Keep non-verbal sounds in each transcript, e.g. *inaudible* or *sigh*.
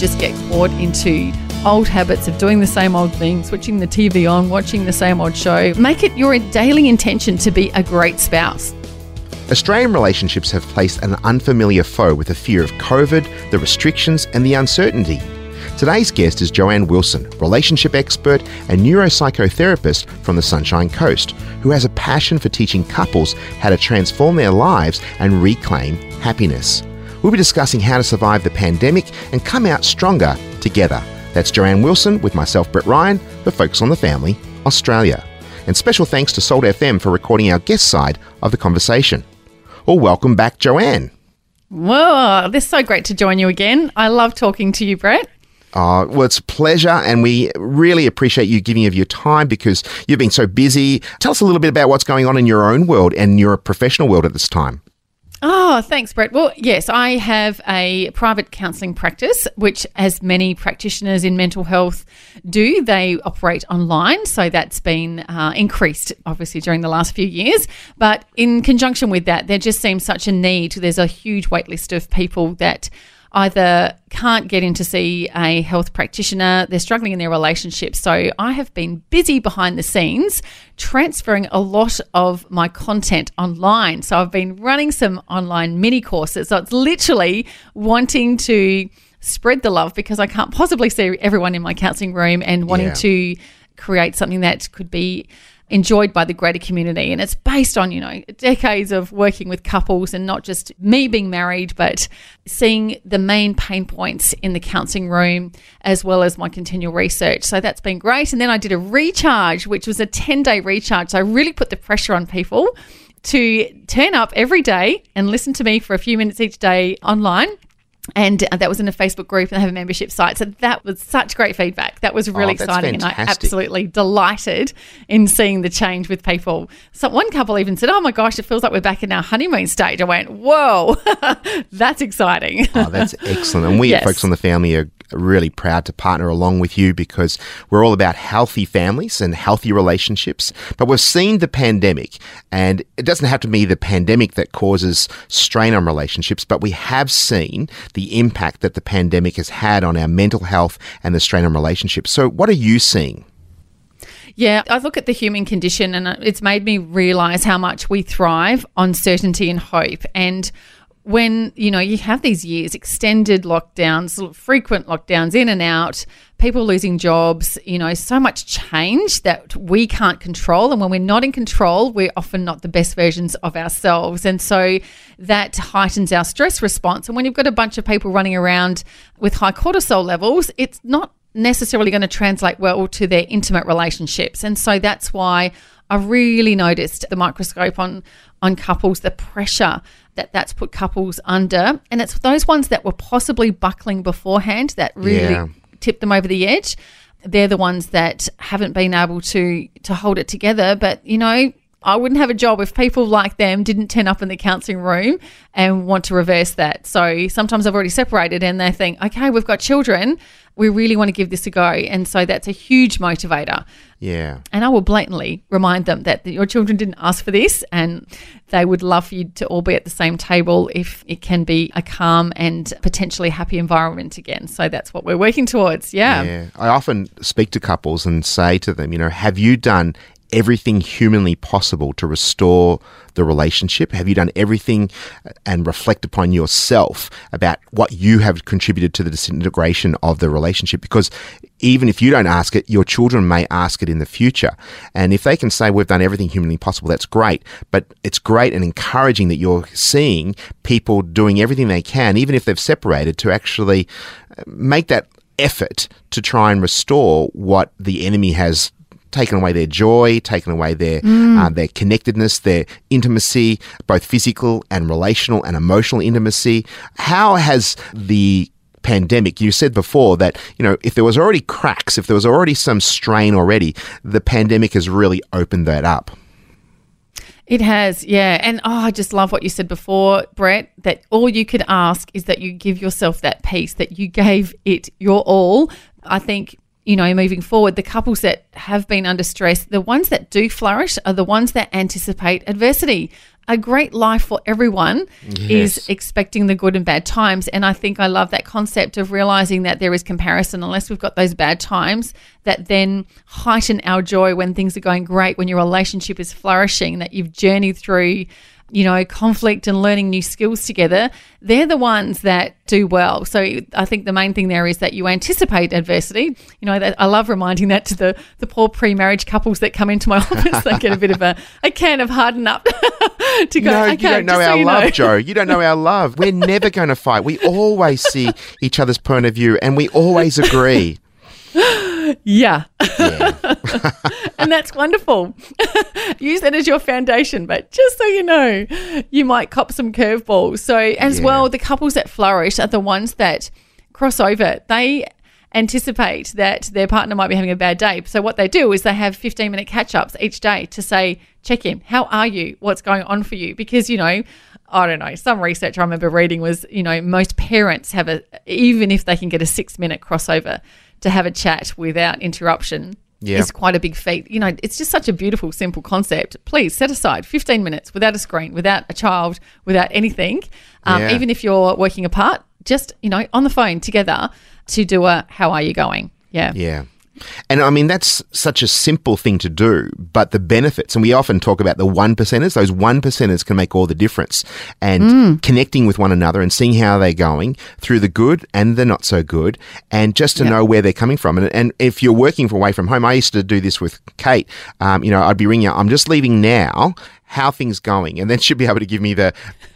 Just get caught into old habits of doing the same old thing, switching the TV on, watching the same old show. Make it your daily intention to be a great spouse. Australian relationships have faced an unfamiliar foe with the fear of COVID, the restrictions, and the uncertainty. Today's guest is Joanne Wilson, relationship expert and neuropsychotherapist from the Sunshine Coast, who has a passion for teaching couples how to transform their lives and reclaim happiness. We'll be discussing how to survive the pandemic and come out stronger together. That's Joanne Wilson with myself, Brett Ryan, for Focus on the Family, Australia. And special thanks to Salt FM for recording our guest side of the conversation. Well, welcome back, Joanne. Whoa, this is so great to join you again. I love talking to you, Brett. Uh, well, it's a pleasure, and we really appreciate you giving of your time because you've been so busy. Tell us a little bit about what's going on in your own world and your professional world at this time. Oh, thanks, Brett. Well, yes, I have a private counselling practice, which, as many practitioners in mental health do, they operate online. So that's been uh, increased, obviously, during the last few years. But in conjunction with that, there just seems such a need. There's a huge waitlist of people that either can't get in to see a health practitioner, they're struggling in their relationships. So I have been busy behind the scenes transferring a lot of my content online. So I've been running some online mini courses. So it's literally wanting to spread the love because I can't possibly see everyone in my counseling room and wanting Yeah. to create something that could be enjoyed by the greater community. And it's based on you know decades of working with couples and not just me being married but seeing the main pain points in the counseling room as well as my continual research. So that's been great. And then I did a recharge which was a 10 day recharge. So I really put the pressure on people to turn up every day and listen to me for a few minutes each day online and uh, that was in a Facebook group and they have a membership site. So that was such great feedback. That was really Oh, exciting. And I absolutely delighted in seeing the change with people. So one couple even said, Oh my gosh, it feels like we're back in our honeymoon stage. I went, Whoa, *laughs* that's exciting. Oh, that's *laughs* excellent. And we Yes. at Focus on the Family are really proud to partner along with you because we're all about healthy families and healthy relationships. But we've seen the pandemic, and it doesn't have to be the pandemic that causes strain on relationships, but we have seen the impact that the pandemic has had on our mental health and the strain on relationships. So, what are you seeing? Yeah, I look at the human condition and uh, it's made me realize how much we thrive on certainty and hope. And when, you know, you have these years, extended lockdowns, frequent lockdowns in and out, people losing jobs, you know, so much change that we can't control. And when we're not in control, we're often not the best versions of ourselves. And so that heightens our stress response. And when you've got a bunch of people running around with high cortisol levels, it's not necessarily going to translate well to their intimate relationships. And so that's why I really noticed the microscope on on couples, the pressure that that's put couples under, and it's those ones that were possibly buckling beforehand that really Yeah. tipped them over the edge. They're the ones that haven't been able to to hold it together. But you know, I wouldn't have a job if people like them didn't turn up in the counselling room and want to reverse that. So sometimes I've already separated and they think, okay, we've got children. We really want to give this a go. And so that's a huge motivator. Yeah. And I will blatantly remind them that your children didn't ask for this and they would love for you to all be at the same table if it can be a calm and potentially happy environment again. So that's what we're working towards. Yeah. Yeah. I often speak to couples and say to them, you know, have you done everything humanly possible to restore the relationship? Have you done everything and reflect upon yourself about what you have contributed to the disintegration of the relationship? Because even if you don't ask it, your children may ask it in the future. And if they can say, we've done everything humanly possible, that's great. But it's great and encouraging that you're seeing people doing everything they can, even if they've separated, to actually uh, make that effort to try and restore what the enemy has taken away their joy, taken away their uh, their connectedness, their intimacy, both physical and relational and emotional intimacy. How has the pandemic you said before that you know if there was already cracks if there was already some strain already the pandemic has really opened that up It has, yeah. And oh, I just love what you said before, Brett, that all you could ask is that you give yourself that peace, that you gave it your all. I think, you know, moving forward, the couples that have been under stress, the ones that do flourish are the ones that anticipate adversity. A great life for everyone Yes. is expecting the good and bad times. And I think I love that concept of realizing that there is comparison, unless we've got those bad times that then heighten our joy when things are going great, when your relationship is flourishing, that you've journeyed through, you know, conflict and learning new skills together. They're the ones that do well. So I think the main thing there is that you anticipate adversity. You know, I love reminding that to the, the poor pre marriage couples that come into my *laughs* office. they get a bit of a, a can of harden up *laughs* to go, no okay, you don't know just so our love know." joe you don't know our *laughs* love we're never going to fight we always see each other's point of view and we always agree Yeah. yeah. And that's wonderful. *laughs* Use that as your foundation. But just so you know, you might cop some curveballs. So, as Yeah. well, the couples that flourish are the ones that cross over. They anticipate that their partner might be having a bad day. So, what they do is they have 15 minute catch ups each day to say, check in. How are you? What's going on for you? Because, you know, I don't know. Some research I remember reading was, you know, most parents have a, even if they can get a six minute crossover to have a chat without interruption, Yeah. is quite a big feat. You know, it's just such a beautiful, simple concept. Please set aside 15 minutes without a screen, without a child, without anything. Um, Yeah. Even if you're working apart, just, you know, on the phone together to do a how are you going? Yeah. Yeah. And I mean, that's such a simple thing to do, but the benefits, and we often talk about the one percenters, those one percenters can make all the difference. And connecting with one another and seeing how they're going through the good and the not so good, and just to Yeah. know where they're coming from. And, and if you're working from away from home, I used to do this with Kate. Um, you know, I'd be ringing out, I'm just leaving now. How things going? And then she'd be able to give me the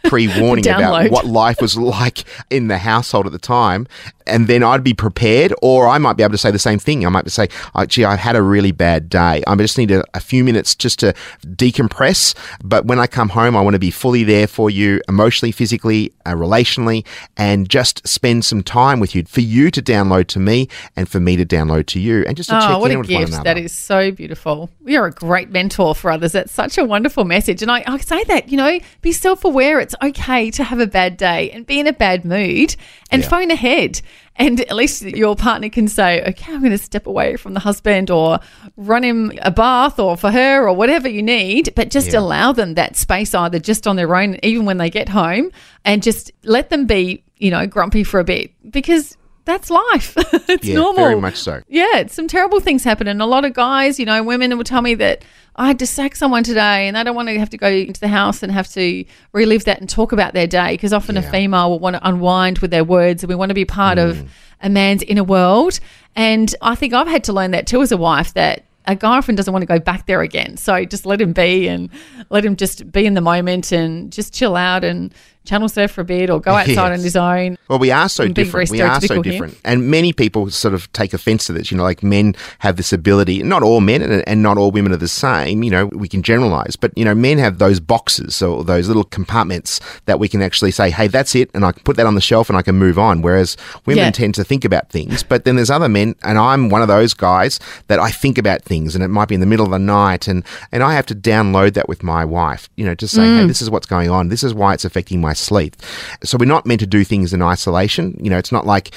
pre-warning *laughs* about what life was like in the household at the time, and then I'd be prepared, or I might be able to say the same thing. I might say, oh, "Gee, I had a really bad day. I just need a, a few minutes just to decompress." But when I come home, I want to be fully there for you, emotionally, physically, uh, relationally, and just spend some time with you for you to download to me and for me to download to you, and just to Oh, check what in a with one gift. another. That is so beautiful. You're a great mentor for others. That's such a wonderful message. And I, I say that, you know, be self aware. It's okay to have a bad day and be in a bad mood and Yeah. phone ahead. And at least your partner can say, okay, I'm going to step away from the husband or run him a bath or for her or whatever you need, but just Yeah. allow them that space either just on their own, even when they get home, and just let them be, you know, grumpy for a bit because that's life. *laughs* it's yeah, normal. very much so. Yeah, some terrible things happen. And a lot of guys, you know, women will tell me that I had to sack someone today and they don't want to have to go into the house and have to relive that and talk about their day because often a female will want to unwind with their words and we want to be part Mm. of a man's inner world. And I think I've had to learn that too as a wife that a guy often doesn't want to go back there again. So just let him be and let him just be in the moment and just chill out and channel surf for a bit or go outside Yes. on his own. Well, we are so different. We are so stereotypical here. different. And many people sort of take offense to this. You know, like men have this ability, not all men and, and not all women are the same. You know, we can generalize, but, you know, men have those boxes or those little compartments that we can actually say, hey, that's it. And I can put that on the shelf and I can move on. Whereas women Yeah. tend to think about things. But then there's other men, and I'm one of those guys that I think about things and it might be in the middle of the night and, and I have to download that with my wife, you know, to say, Mm. hey, this is what's going on. This is why it's affecting my sleep. So we're not meant to do things in isolation. You know, it's not like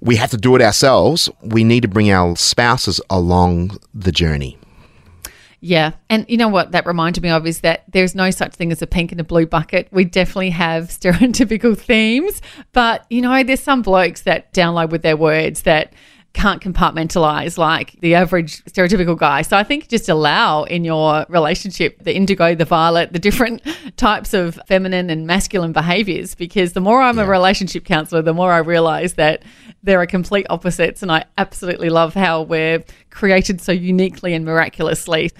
we have to do it ourselves. We need to bring our spouses along the journey. Yeah. And you know what that reminded me of is that there's no such thing as a pink and a blue bucket. We definitely have *laughs* stereotypical themes, but you know, there's some blokes that download with their words that can't compartmentalize like the average stereotypical guy. So I think just allow in your relationship the indigo, the violet, the different *laughs* types of feminine and masculine behaviors because the more I'm a relationship counselor, the more I realize that there are complete opposites and I absolutely love how we're created so uniquely and miraculously.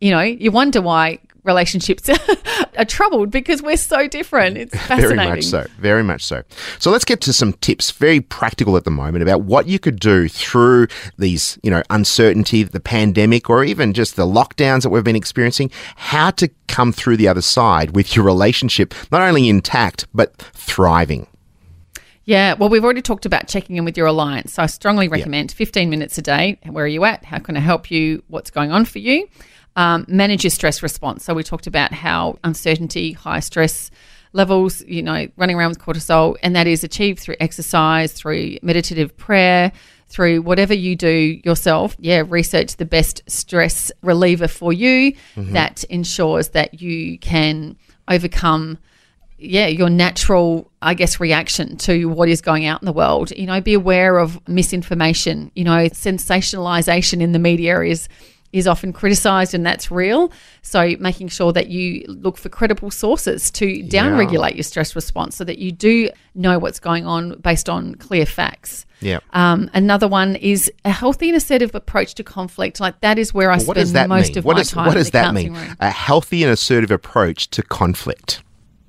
You know, you wonder why relationships *laughs* are troubled because we're so different. It's fascinating. *laughs* Very much so. Very much so. So let's get to some tips, very practical at the moment, about what you could do through these, you know, uncertainty, the pandemic, or even just the lockdowns that we've been experiencing. How to come through the other side with your relationship not only intact but thriving. Yeah, well, we've already talked about checking in with your alliance. So I strongly recommend 15 minutes a day. Where are you at? How can I help you? What's going on for you? Um, manage your stress response. So we talked about how uncertainty, high stress levels, you know, running around with cortisol, and that is achieved through exercise, through meditative prayer, through whatever you do yourself. Yeah, research the best stress reliever for you that ensures that you can overcome yeah, your natural, I guess, reaction to what is going out in the world. You know, be aware of misinformation. You know, sensationalization in the media is is often criticized and that's real. So making sure that you look for credible sources to downregulate your stress response so that you do know what's going on based on clear facts. Yeah. Um, another one is a healthy and assertive approach to conflict. Like that is where I What spend most mean? of What my does, time. what in does the that mean? room. A healthy and assertive approach to conflict.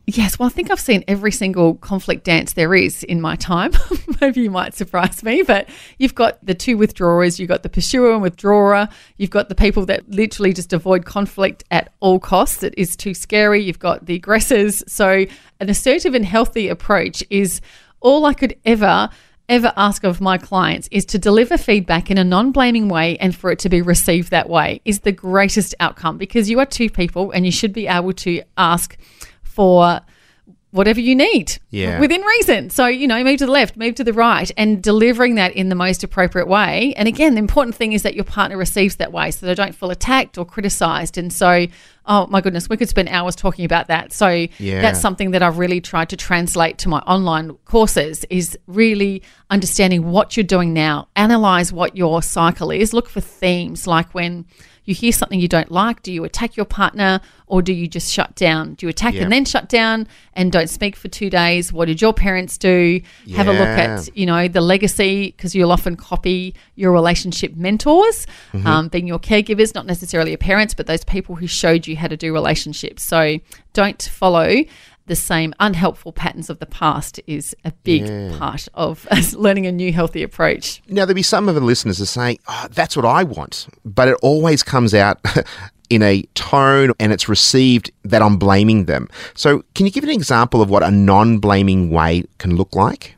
Yes, well, I think I've seen every single conflict dance there is in my time. *laughs* Maybe you might surprise me, but you've got the two withdrawers, you've got the pursuer and withdrawer, you've got the people that literally just avoid conflict at all costs. It is too scary. You've got the aggressors. So, an assertive and healthy approach is all I could ever ever ask of my clients is to deliver feedback in a non-blaming way and for it to be received that way is the greatest outcome because you are two people and you should be able to ask for whatever you need Yeah. within reason. So, you know, move to the left, move to the right, and delivering that in the most appropriate way. And again, the important thing is that your partner receives that way so they don't feel attacked or criticized. And so, oh my goodness, we could spend hours talking about that. So, Yeah. that's something that I've really tried to translate to my online courses is really understanding what you're doing now, analyze what your cycle is, look for themes like when you hear something you don't like, do you attack your partner or do you just shut down? Do you attack Yeah. and then shut down and don't speak for two days? What did your parents do? Have a look at, you know, the legacy because you'll often copy your relationship mentors, Mm-hmm. um, being your caregivers, not necessarily your parents, but those people who showed you how to do relationships. So don't follow the same unhelpful patterns of the past is a big part of *laughs* learning a new healthy approach. Now, there'll be some of the listeners that say, oh, that's what I want. But it always comes out *laughs* in a tone and it's received that I'm blaming them. So, can you give an example of what a non blaming way can look like?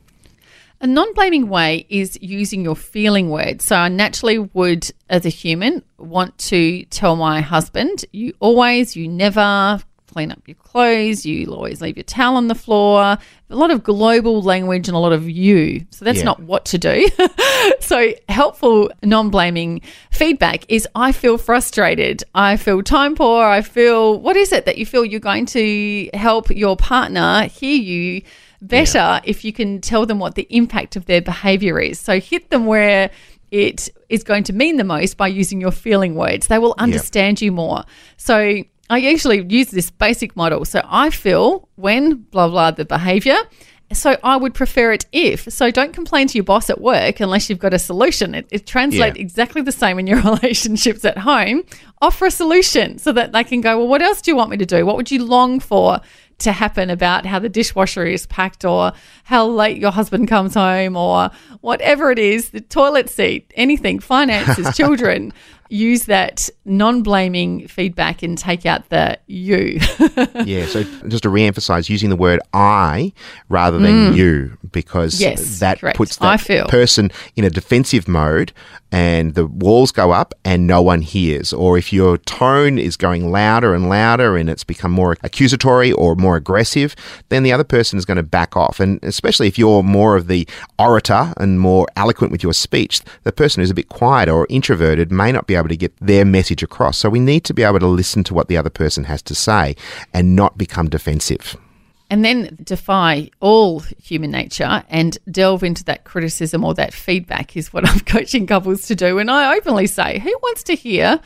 A non blaming way is using your feeling words. So I naturally would, as a human, want to tell my husband, you always, you never clean up your clothes, you always leave your towel on the floor. A lot of global language and a lot of you. So that's Yeah. not what to do. *laughs* so helpful non blaming feedback is I feel frustrated. I feel time poor. I feel, what is it that you feel you're going to help your partner hear you? better if you can tell them what the impact of their behavior is. So hit them where it is going to mean the most by using your feeling words. They will understand you more. So I usually use this basic model. So I feel when blah blah the behavior. So I would prefer it if. So don't complain to your boss at work unless you've got a solution. It, it translates Yeah. exactly the same in your *laughs* relationships at home. Offer a solution so that they can go, well, what else do you want me to do? What would you long for to happen about how the dishwasher is packed or how late your husband comes home or whatever it is, the toilet seat, anything, finances, *laughs* children. Use that non blaming feedback and take out the you. *laughs* yeah, so just to re emphasize, using the word I rather than you, because Mm. Yes, that correct. puts that person in a defensive mode and the walls go up and no one hears. Or if your tone is going louder and louder and it's become more accusatory or more aggressive, then the other person is going to back off. And especially if you're more of the orator and more eloquent with your speech, the person who's a bit quiet or introverted may not be able to get their message across. So we need to be able to listen to what the other person has to say and not become defensive. and then defy all human nature and delve into that criticism or that feedback is what *laughs* I'm coaching couples to do. And I openly say, who wants to hear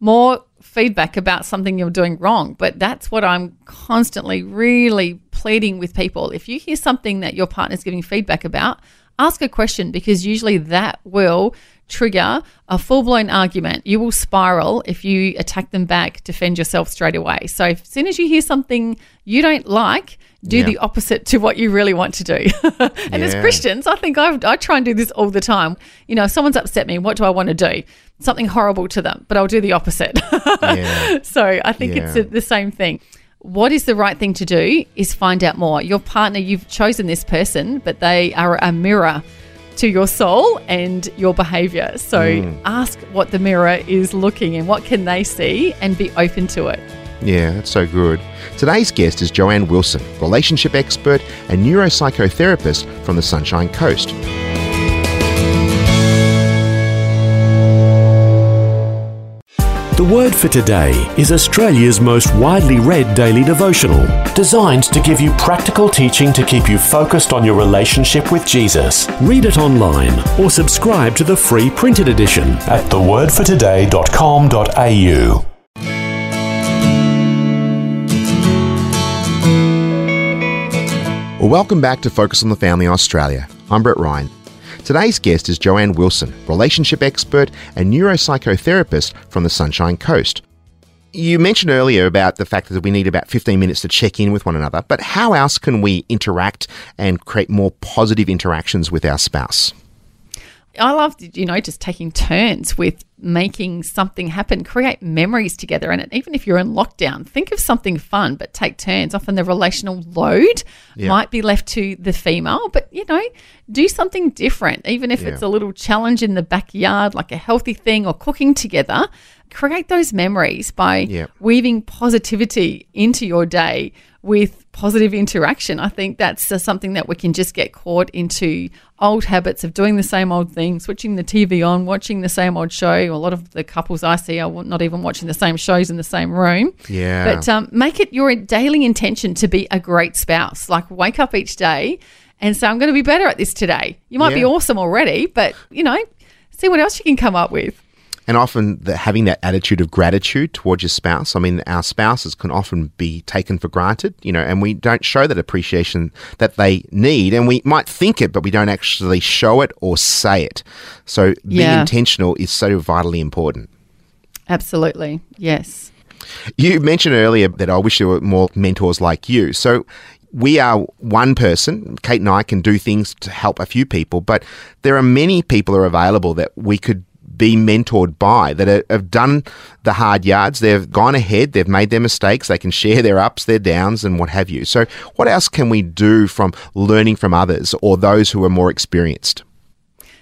more feedback about something you're doing wrong? But that's what I'm constantly really pleading with people. If you hear something that your partner's giving feedback about, ask a question because usually that will trigger a full blown argument. You will spiral if you attack them back, defend yourself straight away. So, as soon as you hear something you don't like, do Yeah. the opposite to what you really want to do. *laughs* and as Christians, I think I, I try and do this all the time. You know, if someone's upset me, what do I want to do? Something horrible to them, but I'll do the opposite. *laughs* Yeah. so I think it's Yeah. the same thing. What is the right thing to do is find out more. Your partner, you've chosen this person, but they are a mirror to your soul and your behavior. So mm. ask what the mirror is looking and what can they see and be open to it. Yeah, that's so good. Today's guest is Joanne Wilson, relationship expert and neuropsychotherapist from the Sunshine Coast. The word for today is Australia's most widely read daily devotional, designed to give you practical teaching to keep you focused on your relationship with Jesus. Read it online or subscribe to the free printed edition at thewordfortoday.com.au. Welcome back to Focus on the Family Australia. I'm Brett Ryan. Today's guest is Joanne Wilson, relationship expert and neuropsychotherapist from the Sunshine Coast. You mentioned earlier about the fact that we need about 15 minutes to check in with one another, but how else can we interact and create more positive interactions with our spouse? I love, you know, just taking turns with making something happen, create memories together. And even if you're in lockdown, think of something fun, but take turns. Often the relational load Yeah. might be left to the female, but, you know, do something different. Even if it's a little challenge in the backyard, like a healthy thing or cooking together, create those memories by Yeah. weaving positivity into your day with positive interaction. I think that's something that we can just get caught into old habits of doing the same old thing, switching the TV on, watching the same old show. A lot of the couples I see are not even watching the same shows in the same room. Yeah. But um, make it your daily intention to be a great spouse. Like wake up each day and say, I'm going to be better at this today. You might be awesome already, but you know, see what else you can come up with. And often the, having that attitude of gratitude towards your spouse. I mean, our spouses can often be taken for granted, you know, and we don't show that appreciation that they need. And we might think it, but we don't actually show it or say it. So being Yeah. intentional is so vitally important. Absolutely. Yes. You mentioned earlier that I wish there were more mentors like you. So we are one person. Kate and I can do things to help a few people, but there are many people are available that we could be mentored by that have done the hard yards. They've gone ahead. They've made their mistakes. They can share their ups, their downs, and what have you. So, what else can we do from learning from others or those who are more experienced?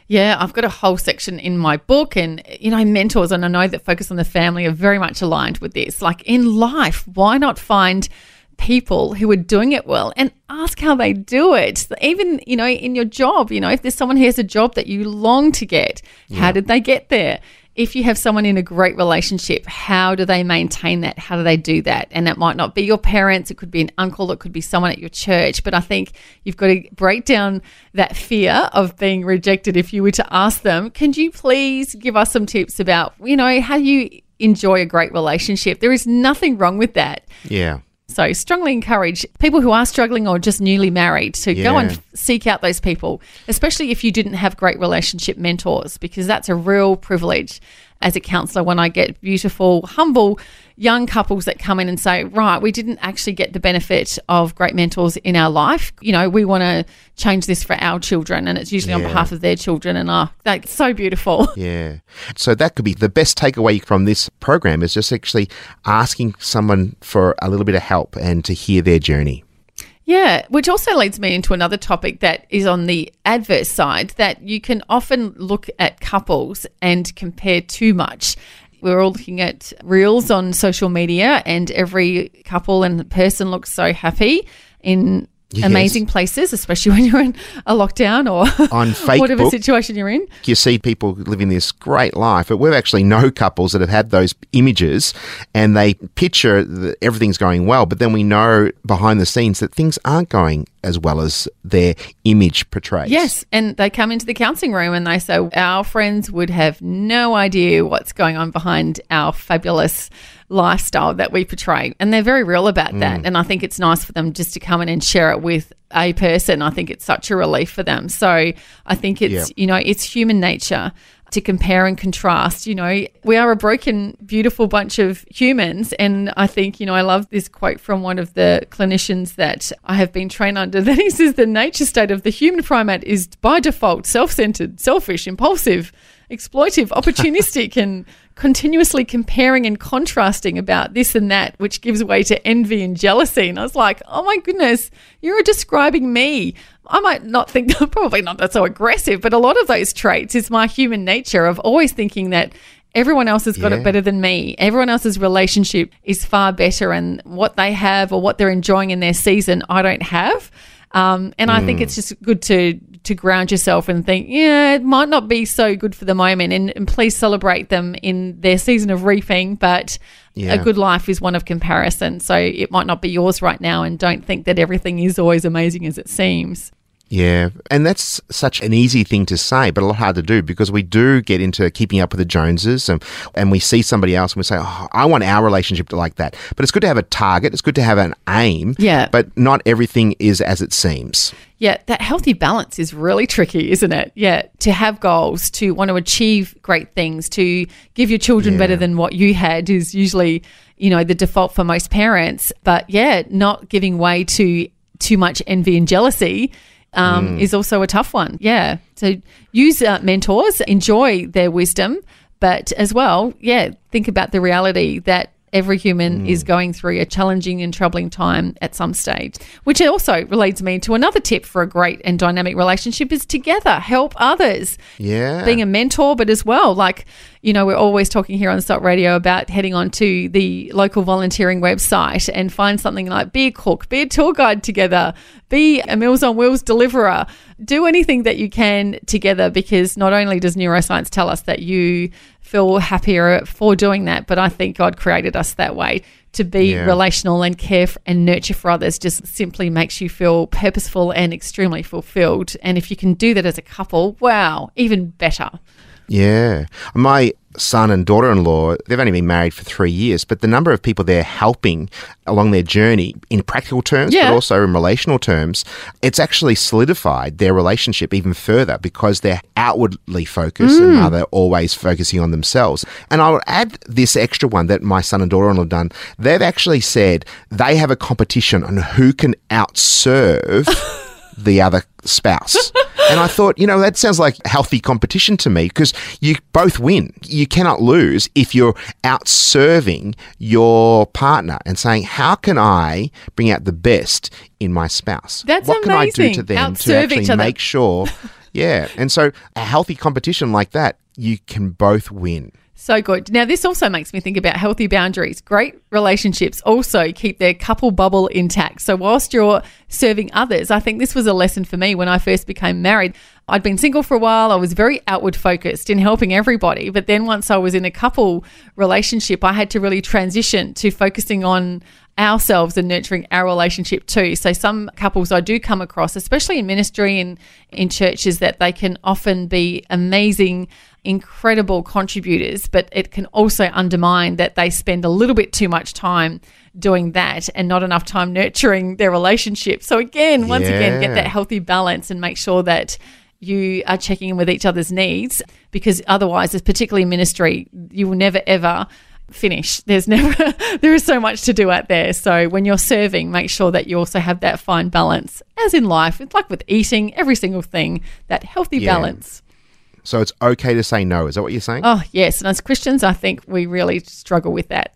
Yeah, I've got a whole section in my book, and you know, mentors, and I know that Focus on the Family are very much aligned with this. Like in life, why not find people who are doing it well and ask how they do it? Even, you know, in your job, you know, if there's someone who has a job that you long to get, how did they get there? If you have someone in a great relationship, how do they maintain that? How do they do that? And that might not be your parents, it could be an uncle, it could be someone at your church. But I think you've got to break down that fear of being rejected if you were to ask them, can you please give us some tips about, you know, how you enjoy a great relationship? There is nothing wrong with that. Yeah. So, strongly encourage people who are struggling or just newly married to go and seek out those people, especially if you didn't have great relationship mentors, because that's a real privilege as a counselor when I get beautiful, humble young couples that come in and say, Right, we didn't actually get the benefit of great mentors in our life. You know, we want to change this for our children, and it's usually on behalf of their children. And uh, that's so beautiful. *laughs* Yeah. So that could be the best takeaway from this program is just actually asking someone for a little bit of help and to hear their journey. Yeah, which also leads me into another topic that is on the adverse side that you can often look at couples and compare too much. We're all looking at reels on social media, and every couple and person looks so happy in Yes. amazing places, especially *laughs* when you're in a lockdown or On *laughs* whatever situation you're in. You see people living this great life, but we've actually know couples that have had those images and they picture that everything's going well, but then we know behind the scenes that things aren't going as well as their image portrays. Yes, and they come into the counselling room and they say, Our friends would have no idea what's going on behind our fabulous lifestyle that we portray. And they're very real about Mm. that. And I think it's nice for them just to come in and share it with a person. I think it's such a relief for them. So I think it's, Yeah. you know, it's human nature to compare and contrast. You know, we are a broken, beautiful bunch of humans. And I think, you know, I love this quote from one of the clinicians that I have been trained under *laughs* that he says the nature state of the human primate is by default self centered, selfish, impulsive, exploitive, *laughs* opportunistic, and continuously comparing and contrasting about this and that, which gives way to envy and jealousy. And I was like, oh my goodness, you're describing me. I might not think, *laughs* probably not that so aggressive, but a lot of those traits is my human nature of always thinking that everyone else has got Yeah. it better than me. Everyone else's relationship is far better, and what they have or what they're enjoying in their season, I don't have. Um, and I Hmm. think it's just good to to ground yourself and think, yeah, it might not be so good for the moment, and, and please celebrate them in their season of reaping. But Yeah. a good life is one of comparison, so it might not be yours right now, and don't think that everything is always amazing as it seems. Yeah, and that's such an easy thing to say, but a lot hard to do because we do get into keeping up with the Joneses and, and we see somebody else and we say, oh, I want our relationship to like that. But it's good to have a target, it's good to have an aim, Yeah. but not everything is as it seems. Yeah, that healthy balance is really *laughs* tricky, isn't it? Yeah, to have goals, to want to achieve great things, to give your children better than what you had is usually, you know, the default for most parents. But yeah, not giving way to too much envy and jealousy um, is also a tough one. Yeah. So use uh, mentors, enjoy their wisdom, but as well, yeah, think about the reality that every human mm. is going through a challenging and troubling time at some stage. Which also relates me to another tip for a great and dynamic relationship is together, help others Yeah. being a mentor, but as well, like, you know, we're always talking here on Stop Radio about heading on to the local volunteering website and find something like be a cook, be a tour guide together, be a Meals on Wheels deliverer. Do anything that you can together because not only does neuroscience tell us that you feel happier for doing that, but I think God created us that way to be Yeah. relational and care f- and nurture for others just simply makes you feel purposeful and extremely fulfilled. And if you can do that as a couple, wow, even better. Yeah. My son and daughter in law, they've only been married for three years, but the number of people they're helping along their journey in practical terms, Yeah. but also in relational terms, it's actually solidified their relationship even further because they're outwardly focused and mm. are they always focusing on themselves. And I'll add this extra one that my son and daughter in law have done. They've actually said they have a competition on who can outserve *laughs* the other spouse. And I thought, you know, that sounds like healthy competition to me because you both win. You cannot lose if you're out serving your partner and saying, how can I bring out the best in my spouse? That's what can I do amazing. to them to Outserve each actually make sure? *laughs* yeah. And so a healthy competition like that, you can both win. So good. Now, this also makes me think about healthy boundaries. Great relationships also keep their couple bubble intact. So, whilst you're serving others, I think this was a lesson for me when I first became married. I'd been single for a while. I was very outward focused in helping everybody. But then once I was in a couple relationship, I had to really transition to focusing on ourselves and nurturing our relationship too. So some couples I do come across, especially in ministry and in churches, that they can often be amazing, incredible contributors, but it can also undermine that they spend a little bit too much time doing that and not enough time nurturing their relationship. So again, once again, get that healthy balance and make sure that you are checking in with each other's needs because otherwise, particularly in ministry, you will never ever finish. There's never *laughs* there is so much to do out there. So when you're serving, make sure that you also have that fine balance. As in life, it's like with eating, every single thing, that healthy Yeah. balance. So it's okay to say no. Is that what you're saying? Oh, yes. And as Christians, I think we really struggle with that.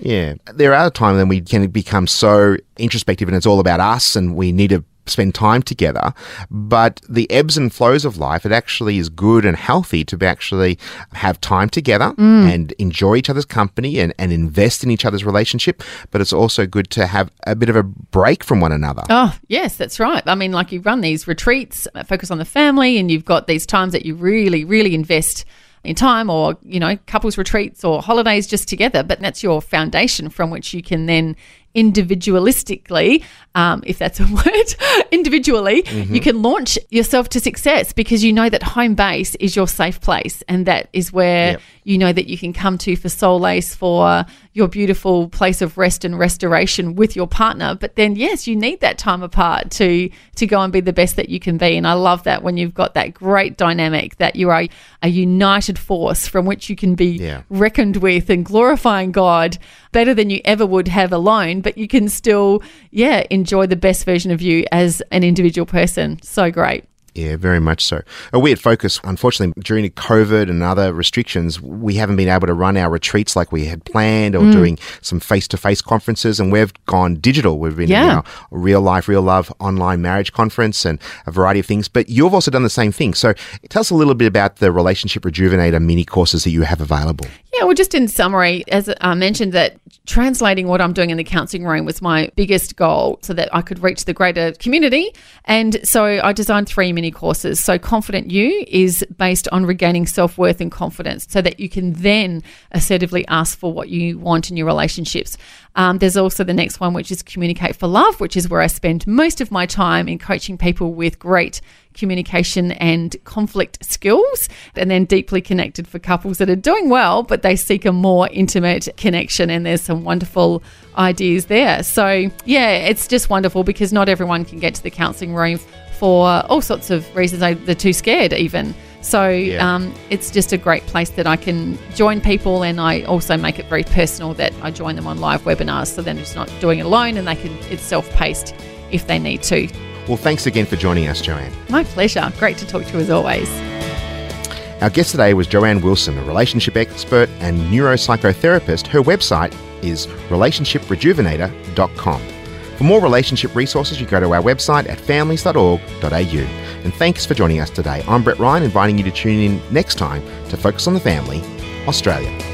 Yeah. There are times when we can become so introspective and it's all about us and we need to spend time together. But the ebbs and flows of life, it actually is good and healthy to be actually have time together and enjoy each other's company and, and invest in each other's relationship. But it's also good to have a bit of a break from one another. Oh, yes, that's right. I mean, like you run these retreats, uh, focus on the family, and you've got these times that you really, really invest in time or, you know, couples retreats or holidays just together. But that's your foundation from which you can then individualistically, um, if that's a *laughs* word, individually, you can launch yourself to success because you know that home base is your safe place and that is where Yep. you know that you can come to for solace, for your beautiful place of rest and restoration with your partner. But then, yes, you need that time apart to to go and be the best that you can be. And I love that when you've got that great dynamic that you are a united force from which you can be Yeah. reckoned with and glorifying God better than you ever would have alone. But you can still, yeah, enjoy the best version of you as an individual person. So great. Yeah, very much so. A weird focus. Unfortunately, during COVID and other restrictions, we haven't been able to run our retreats like we had planned or Mm. doing some face to face conferences. And we've gone digital. We've been Yeah. in our real life, real love online marriage conference and a variety of things. But you've also done the same thing. So tell us a little bit about the Relationship Rejuvenator mini courses that you have available. Yeah, well, just in summary, as I mentioned, that translating what I'm doing in the counselling room was my biggest goal so that I could reach the greater community. And so I designed three mini courses. So, Confident You is based on regaining self worth and confidence so that you can then assertively ask for what you want in your relationships. Um, there's also the next one, which is Communicate for Love, which is where I spend most of my time in coaching people with great communication and conflict skills, and then deeply connected for couples that are doing well, but they seek a more intimate connection. And there's some wonderful ideas there. So, yeah, it's just wonderful because not everyone can get to the counselling room for all sorts of reasons. They- They're too scared, even. So, Yeah. um, it's just a great place that I can join people, and I also make it very personal that I join them on live webinars, so they're just not doing it alone, and they can it's self paced if they need to. Well, thanks again for joining us, Joanne. My pleasure. Great to talk to you as always. Our guest today was Joanne Wilson, a relationship expert and neuropsychotherapist. Her website is relationshiprejuvenator.com. For more relationship resources, you go to our website at families.org.au. And thanks for joining us today. I'm Brett Ryan, inviting you to tune in next time to Focus on the Family, Australia.